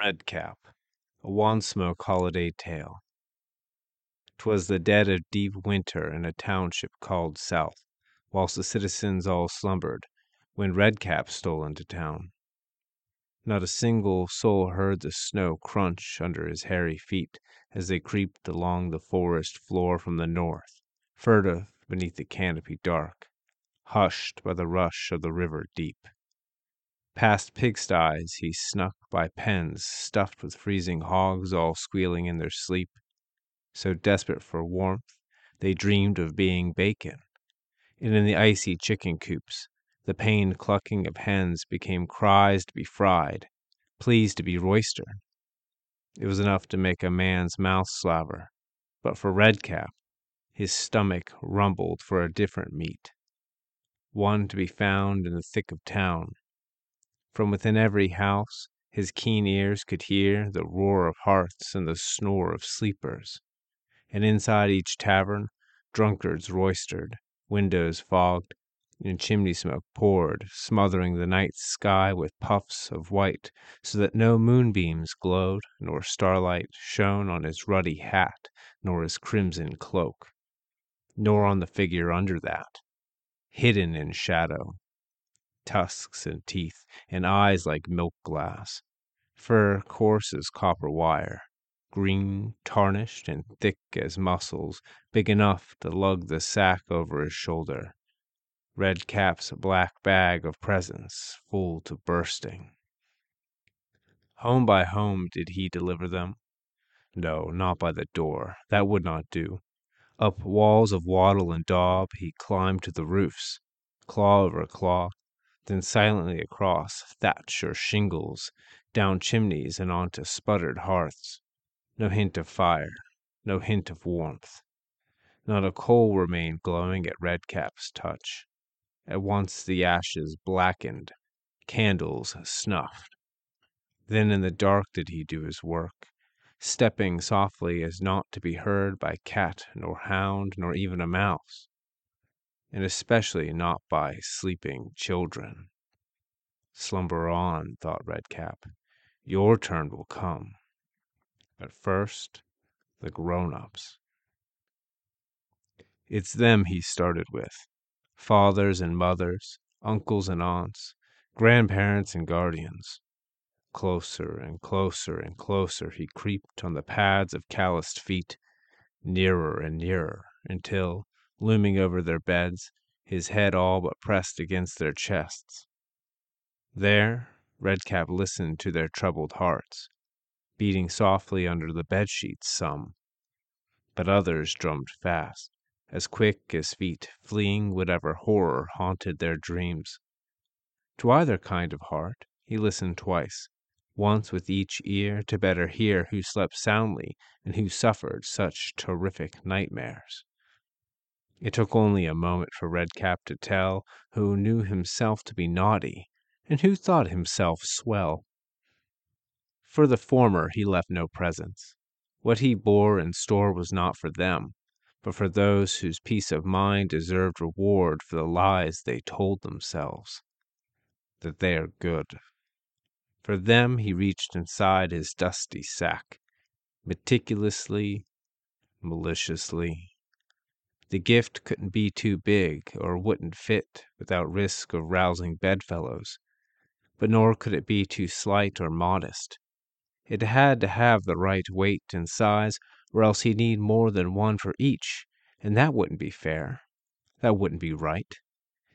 Redcap, a Wand Smoke holiday tale. 'Twas the dead of deep winter in a township called South, whilst the citizens all slumbered, when Redcap stole into town. Not a single soul heard the snow crunch under his hairy feet as they creeped along the forest floor from the north, furtive beneath the canopy dark, hushed by the rush of the river deep. Past pigsties he snuck by pens stuffed with freezing hogs all squealing in their sleep. So desperate for warmth, they dreamed of being bacon. And in the icy chicken coops, the pained clucking of hens became cries to be fried, pleas to be roistered. It was enough to make a man's mouth slaver, but for Redcap, his stomach rumbled for a different meat, one to be found in the thick of town from within every house, his keen ears could hear the roar of hearths and the snore of sleepers. And inside each tavern, drunkards roistered, windows fogged, and chimney smoke poured, smothering the night sky with puffs of white, so that no moonbeams glowed, nor starlight shone on his ruddy hat, nor his crimson cloak, nor on the figure under that, hidden in shadow, tusks and teeth, and eyes like milk glass, fur coarse as copper wire, green, tarnished, and thick as muscles big enough to lug the sack over his shoulder. Redcap's black bag of presents full to bursting. Home by home did he deliver them? No, not by the door. That would not do. Up walls of wattle and daub he climbed to the roofs, claw over claw, then silently across thatch or shingles, down chimneys and onto sputtered hearths. No hint of fire, no hint of warmth. Not a coal remained glowing at Redcap's touch. At once the ashes blackened, candles snuffed. Then in the dark did he do his work, stepping softly as not to be heard by cat nor hound nor even a mouse and especially not by sleeping children. Slumber on, thought Redcap. Your turn will come. But first, the grown ups. It's them he started with fathers and mothers, uncles and aunts, grandparents and guardians. Closer and closer and closer he creeped on the pads of calloused feet, nearer and nearer, until, looming over their beds, his head all but pressed against their chests. There, Redcap listened to their troubled hearts, beating softly under the bed sheets some, but others drummed fast, as quick as feet, fleeing whatever horror haunted their dreams. To either kind of heart he listened twice, once with each ear to better hear who slept soundly and who suffered such terrific nightmares. It took only a moment for Redcap to tell who knew himself to be naughty and who thought himself swell. For the former he left no presents. What he bore in store was not for them, but for those whose peace of mind deserved reward for the lies they told themselves that they are good. For them he reached inside his dusty sack, meticulously, maliciously. The gift couldn't be too big or wouldn't fit without risk of rousing bedfellows, but nor could it be too slight or modest. It had to have the right weight and size, or else he'd need more than one for each, and that wouldn't be fair. That wouldn't be right.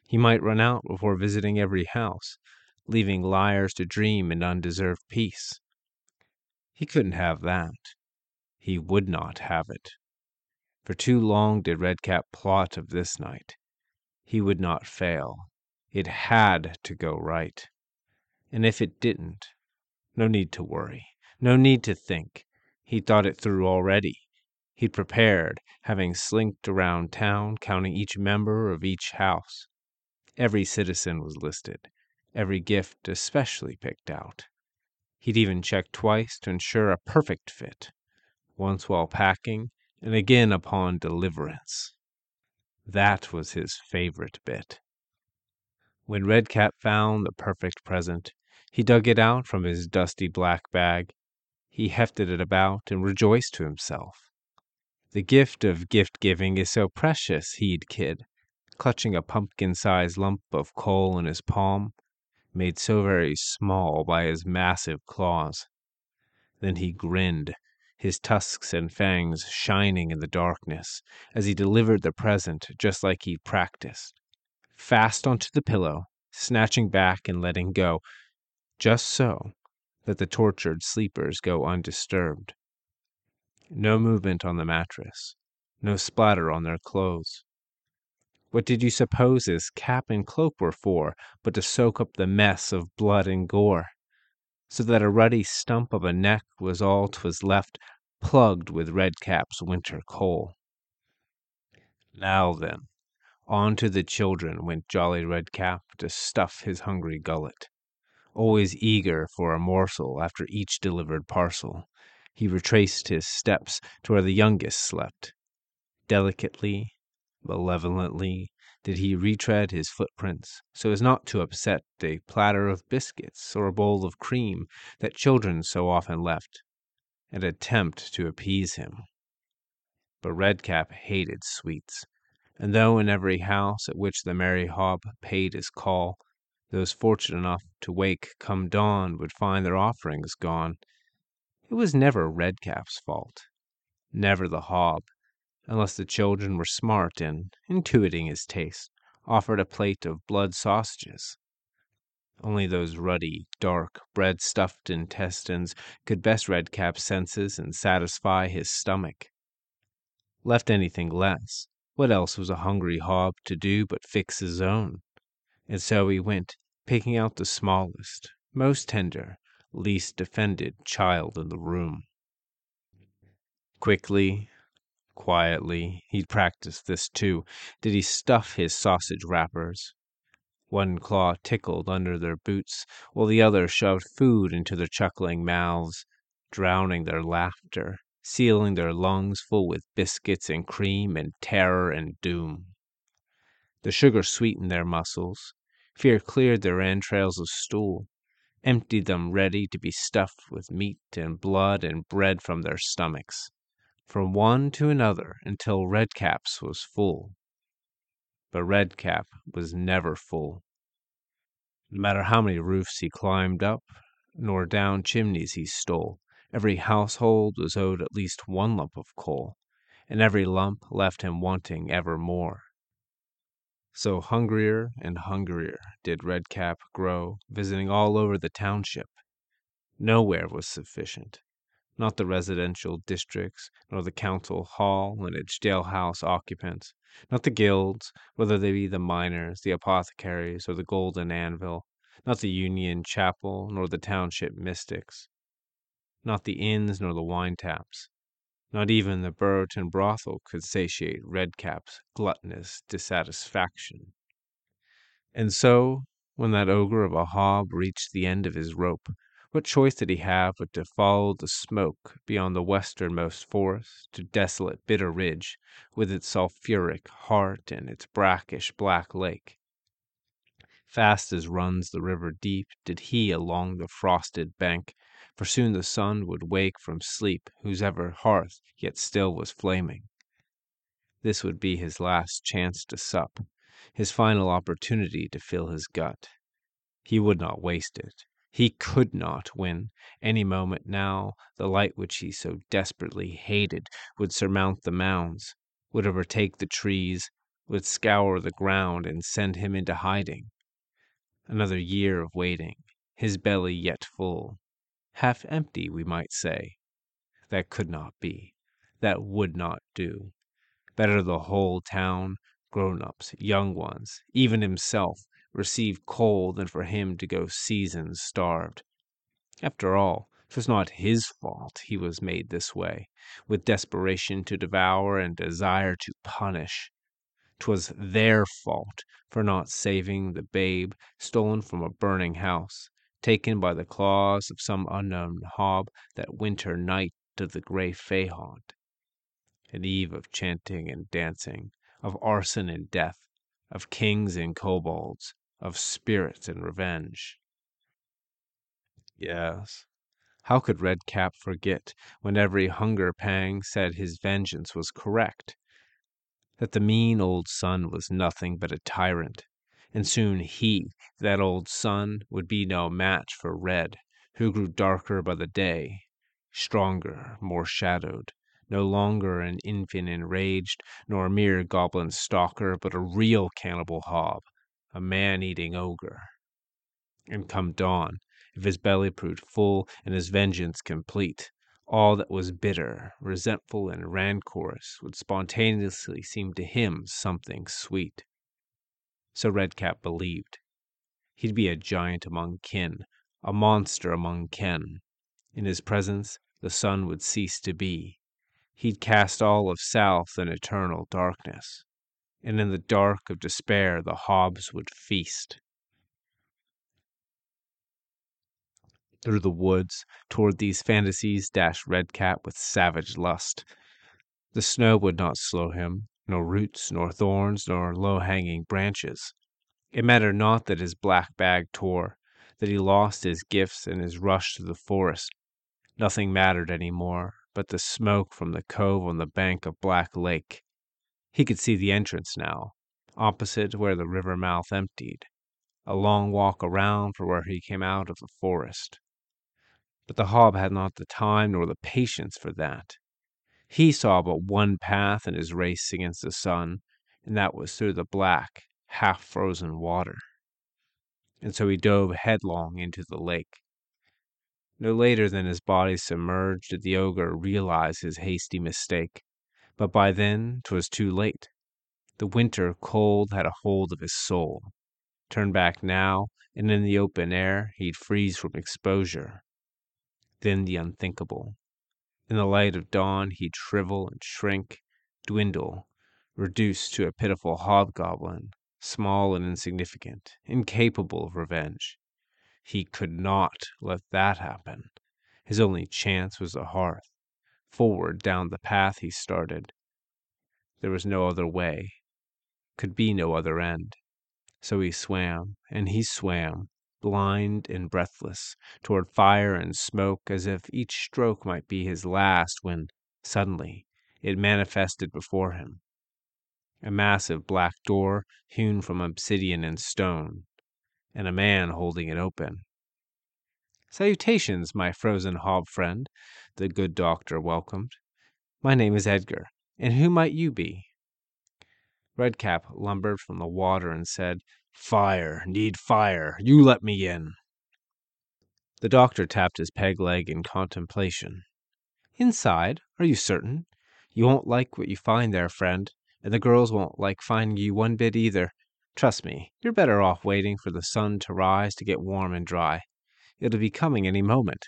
He might run out before visiting every house, leaving liars to dream in undeserved peace. He couldn't have that. He would not have it. For too long did Redcap plot of this night. He would not fail. It had to go right. And if it didn't, no need to worry, no need to think. He'd thought it through already. He'd prepared, having slinked around town, counting each member of each house. Every citizen was listed, every gift especially picked out. He'd even checked twice to ensure a perfect fit, once while packing and again upon deliverance. That was his favorite bit. When Redcap found the perfect present, He dug it out from his dusty black bag. He hefted it about and rejoiced to himself. The gift of gift giving is so precious, he'd kid, clutching a pumpkin sized lump of coal in his palm, made so very small by his massive claws. Then he grinned, his tusks and fangs shining in the darkness, as he delivered the present just like he'd practiced. Fast onto the pillow, snatching back and letting go, just so that the tortured sleepers go undisturbed. No movement on the mattress, no splatter on their clothes. What did you suppose his cap and cloak were for but to soak up the mess of blood and gore? So that a ruddy stump of a neck was all 'twas left plugged with Redcap's winter coal. Now then, on to the children went Jolly Redcap to stuff his hungry gullet. Always eager for a morsel after each delivered parcel, he retraced his steps to where the youngest slept. Delicately, malevolently, did he retread his footprints so as not to upset a platter of biscuits or a bowl of cream that children so often left, and attempt to appease him. But Redcap hated sweets, and though in every house at which the merry hob paid his call, those fortunate enough to wake come dawn would find their offerings gone, it was never Redcap's fault, never the hob, unless the children were smart and, intuiting his taste, offered a plate of blood sausages. Only those ruddy, dark, bread stuffed intestines could best Redcap's senses and satisfy his stomach. Left anything less, what else was a hungry hob to do but fix his own? And so he went, picking out the smallest, most tender, least defended child in the room. Quickly, quietly, he'd practiced this too, did he stuff his sausage wrappers. One claw tickled under their boots, while the other shoved food into their chuckling mouths, drowning their laughter sealing their lungs full with biscuits and cream and terror and doom. The sugar sweetened their muscles, fear cleared their entrails of stool, emptied them ready to be stuffed with meat and blood and bread from their stomachs, from one to another until Redcap's was full. But Redcap was never full. No matter how many roofs he climbed up, nor down chimneys he stole, Every household was owed at least one lump of coal, and every lump left him wanting ever more. So hungrier and hungrier did Redcap grow, visiting all over the township. Nowhere was sufficient. Not the residential districts, nor the council hall and its jailhouse occupants, not the guilds, whether they be the miners, the apothecaries, or the golden anvil, not the Union chapel, nor the township mystics, not the inns nor the wine taps. Not even the Brereton brothel could satiate Redcap's gluttonous dissatisfaction. And so, when that ogre of a hob reached the end of his rope, what choice did he have but to follow the smoke beyond the westernmost forest to desolate Bitter Ridge, with its sulphuric heart and its brackish black lake? Fast as runs the river deep did he along the frosted bank for soon the sun would wake from sleep whose ever hearth yet still was flaming. This would be his last chance to sup, his final opportunity to fill his gut. He would not waste it. He could not win. any moment now, the light which he so desperately hated would surmount the mounds, would overtake the trees, would scour the ground and send him into hiding. Another year of waiting, his belly yet full, half empty, we might say. That could not be. That would not do. Better the whole town, grown ups, young ones, even himself, receive coal than for him to go seasons starved. After all, 'twas not his fault he was made this way, with desperation to devour and desire to punish. 'Twas their fault for not saving the babe stolen from a burning house, taken by the claws of some unknown hob that winter night of the gray Fay haunt. An eve of chanting and dancing, of arson and death, of kings and kobolds, of spirit and revenge. Yes. How could Red Cap forget, when every hunger pang said his vengeance was correct, that the mean old sun was nothing but a tyrant, and soon he, that old sun, would be no match for Red, who grew darker by the day, stronger, more shadowed, no longer an infant enraged, nor a mere goblin stalker, but a real cannibal hob, a man eating ogre. And come dawn, if his belly proved full and his vengeance complete, all that was bitter, resentful, and rancorous would spontaneously seem to him something sweet. So Redcap believed. He'd be a giant among kin, a monster among ken. In his presence, the sun would cease to be. He'd cast all of South in eternal darkness. And in the dark of despair, the hobs would feast. Through the woods, toward these fantasies, dashed Redcap with savage lust. The snow would not slow him, nor roots, nor thorns, nor low hanging branches. It mattered not that his black bag tore, that he lost his gifts in his rush through the forest. Nothing mattered any more but the smoke from the cove on the bank of Black Lake. He could see the entrance now, opposite where the river mouth emptied, a long walk around for where he came out of the forest. But the hob had not the time nor the patience for that. He saw but one path in his race against the sun, and that was through the black, half frozen water. And so he dove headlong into the lake. No later than his body submerged did the ogre realize his hasty mistake, but by then 'twas too late. The winter cold had a hold of his soul. Turn back now, and in the open air he'd freeze from exposure then the unthinkable. In the light of dawn he'd shrivel and shrink, dwindle, reduced to a pitiful hobgoblin, small and insignificant, incapable of revenge. He could not let that happen. His only chance was the hearth. Forward down the path he started. There was no other way, could be no other end. So he swam, and he swam, blind and breathless, toward fire and smoke, as if each stroke might be his last, when, suddenly, it manifested before him. A massive black door, hewn from obsidian and stone, and a man holding it open. Salutations, my frozen hob friend, the good doctor welcomed. My name is Edgar, and who might you be? Redcap lumbered from the water and said, Fire, need fire. You let me in. The doctor tapped his peg leg in contemplation. Inside? Are you certain? You won't like what you find there, friend, and the girls won't like finding you one bit either. Trust me, you're better off waiting for the sun to rise to get warm and dry. It'll be coming any moment.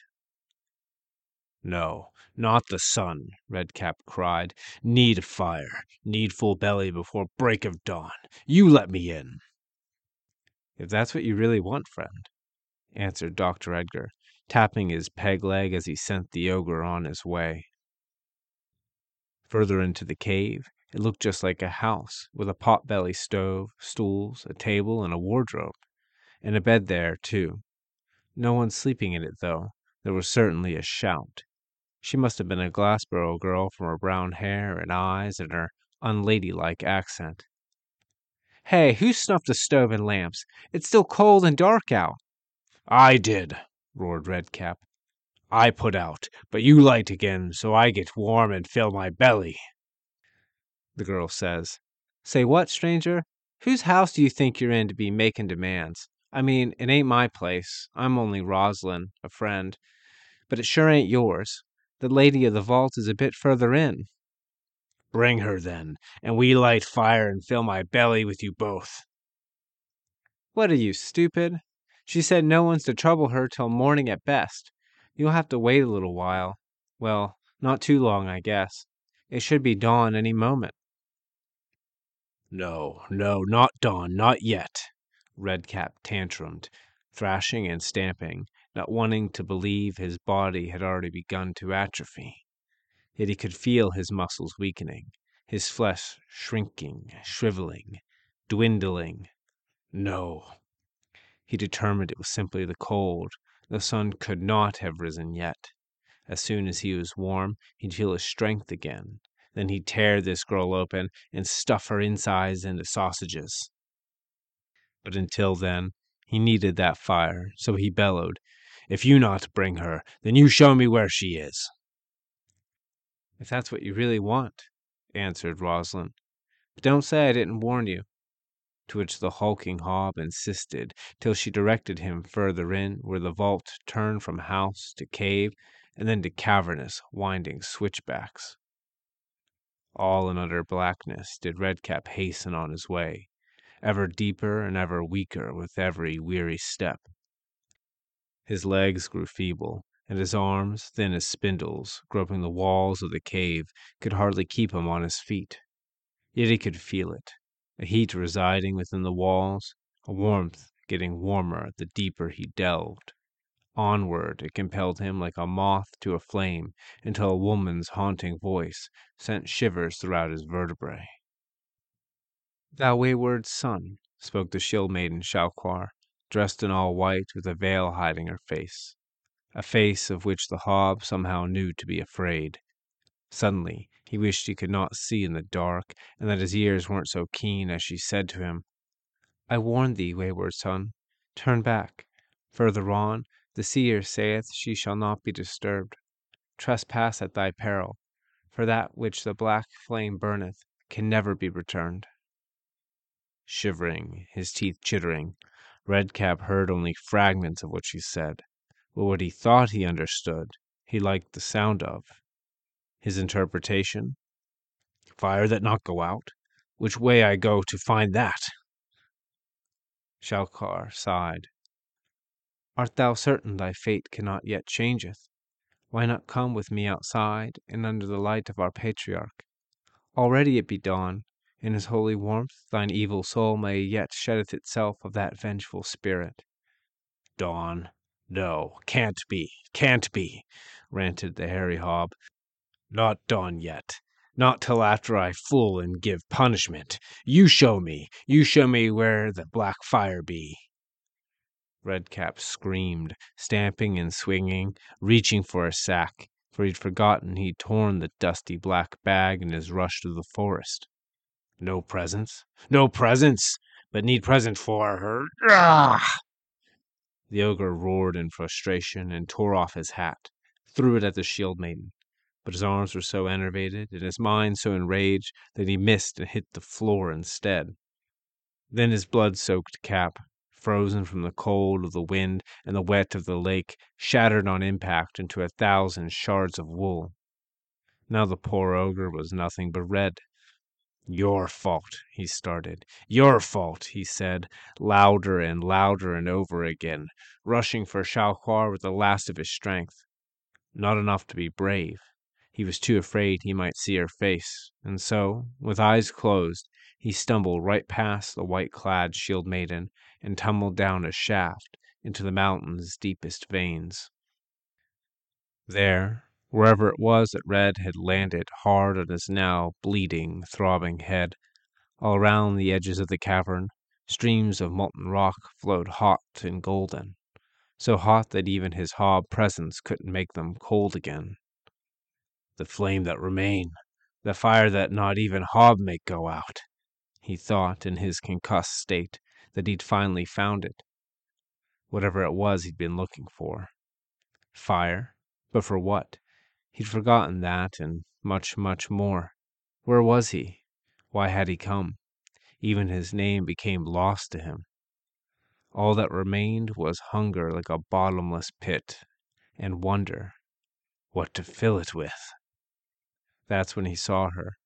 No, not the sun, Redcap cried. Need fire, need full belly before break of dawn. You let me in. If that's what you really want, friend, answered Dr. Edgar, tapping his peg leg as he sent the ogre on his way. Further into the cave, it looked just like a house, with a pot-belly stove, stools, a table, and a wardrobe, and a bed there, too. No one sleeping in it, though. There was certainly a shout. She must have been a Glassboro girl from her brown hair and eyes and her unladylike accent. Hey, who snuffed the stove and lamps? It's still cold and dark out. I did, roared Redcap. I put out, but you light again so I get warm and fill my belly. The girl says, Say what, stranger? Whose house do you think you're in to be making demands? I mean, it ain't my place. I'm only Roslyn, a friend. But it sure ain't yours. The lady of the vault is a bit further in. Bring her then, and we light fire and fill my belly with you both. What are you, stupid? She said no one's to trouble her till morning at best. You'll have to wait a little while. Well, not too long, I guess. It should be dawn any moment. No, no, not dawn, not yet. Redcap tantrumed, thrashing and stamping, not wanting to believe his body had already begun to atrophy. Yet he could feel his muscles weakening, his flesh shrinking, shriveling, dwindling. No. He determined it was simply the cold, The sun could not have risen yet. As soon as he was warm, he'd feel his strength again. Then he'd tear this girl open and stuff her insides into sausages. But until then, he needed that fire, so he bellowed, If you not bring her, then you show me where she is. If that's what you really want, answered Rosalind. But don't say I didn't warn you. To which the hulking Hob insisted, till she directed him further in, where the vault turned from house to cave and then to cavernous, winding switchbacks. All in utter blackness did Redcap hasten on his way, ever deeper and ever weaker with every weary step. His legs grew feeble, and his arms, thin as spindles, groping the walls of the cave, could hardly keep him on his feet. Yet he could feel it a heat residing within the walls, a warmth getting warmer the deeper he delved. Onward it compelled him like a moth to a flame, until a woman's haunting voice sent shivers throughout his vertebrae. Thou wayward son, spoke the shield maiden Shalquar, dressed in all white with a veil hiding her face, a face of which the Hob somehow knew to be afraid. Suddenly he wished he could not see in the dark, and that his ears weren't so keen as she said to him, I warn thee, wayward son, turn back. Further on, the seer saith she shall not be disturbed. Trespass at thy peril, for that which the black flame burneth can never be returned. Shivering, his teeth chittering, Redcap heard only fragments of what she said, but what he thought he understood, he liked the sound of. His interpretation? Fire that not go out? Which way I go to find that? Shalquar sighed. Art thou certain thy fate cannot yet changeth? Why not come with me outside and under the light of our patriarch? Already it be dawn. In his holy warmth thine evil soul may yet sheddeth itself of that vengeful spirit. Dawn? No, can't be, can't be, ranted the hairy Hob. Not dawn yet. Not till after I fool and give punishment. You show me, you show me where the black fire be. Redcap screamed, stamping and swinging, reaching for a sack, for he'd forgotten he'd torn the dusty black bag in his rush to the forest. No presents? No presents! But need present for her. Ah! The ogre roared in frustration and tore off his hat, threw it at the shield maiden. But his arms were so enervated and his mind so enraged that he missed and hit the floor instead. Then his blood soaked cap, frozen from the cold of the wind and the wet of the lake, shattered on impact into a thousand shards of wool. Now the poor ogre was nothing but red. Your fault, he started. Your fault, he said, louder and louder and over again, rushing for Shalquar with the last of his strength. Not enough to be brave. He was too afraid he might see her face, and so, with eyes closed, he stumbled right past the white clad shield maiden and tumbled down a shaft into the mountain's deepest veins. There, wherever it was that Red had landed hard on his now bleeding, throbbing head, all around the edges of the cavern, streams of molten rock flowed hot and golden, so hot that even his hob presence couldn't make them cold again. The flame that remain, the fire that not even hob make go out, he thought in his concussed state that he'd finally found it. Whatever it was he'd been looking for. Fire? But for what? He'd forgotten that and much, much more. Where was he? Why had he come? Even his name became lost to him. All that remained was hunger like a bottomless pit, and wonder what to fill it with. That's when he saw her,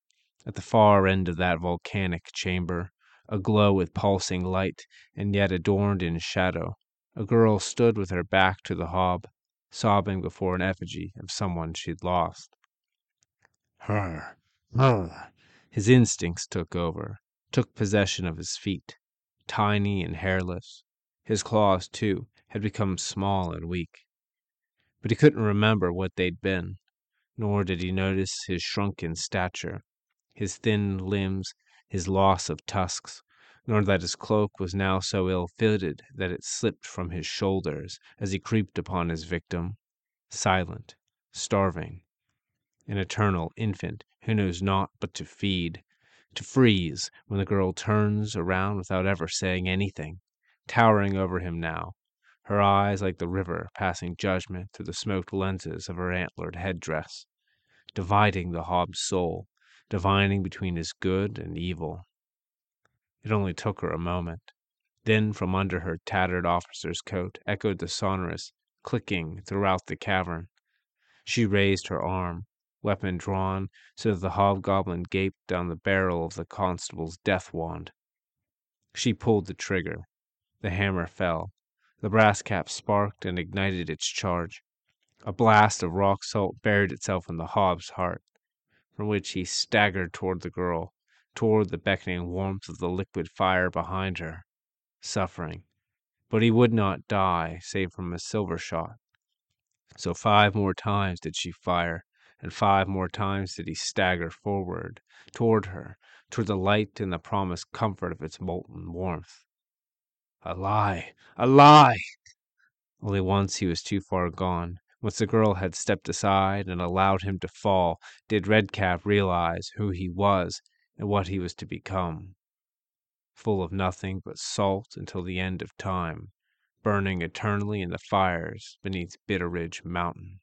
at the far end of that volcanic chamber, aglow with pulsing light, and yet adorned in shadow, a girl stood with her back to the hob, sobbing before an effigy of someone she'd lost. Her, her. His instincts took over, took possession of his feet, tiny and hairless. His claws, too, had become small and weak. But he couldn't remember what they'd been, nor did he notice his shrunken stature, his thin limbs, his loss of tusks, nor that his cloak was now so ill fitted that it slipped from his shoulders as he creeped upon his victim, silent, starving, an eternal infant who knows naught but to feed, to freeze when the girl turns around without ever saying anything, towering over him now, her eyes like the river passing judgment through the smoked lenses of her antlered headdress, dividing the hob's soul, divining between his good and evil. It only took her a moment. Then from under her tattered officer's coat echoed the sonorous clicking throughout the cavern. She raised her arm, weapon drawn, so that the hobgoblin gaped down the barrel of the constable's death wand. She pulled the trigger. The hammer fell. The brass cap sparked and ignited its charge. A blast of rock salt buried itself in the hob's heart, from which he staggered toward the girl, toward the beckoning warmth of the liquid fire behind her, suffering. But he would not die save from a silver shot. So five more times did she fire, and five more times did he stagger forward, toward her, toward the light and the promised comfort of its molten warmth. A lie! A lie! Only once he was too far gone. Once the girl had stepped aside and allowed him to fall, did Redcap realize who he was and what he was to become. Full of nothing but salt until the end of time, burning eternally in the fires beneath Bitterridge Mountain.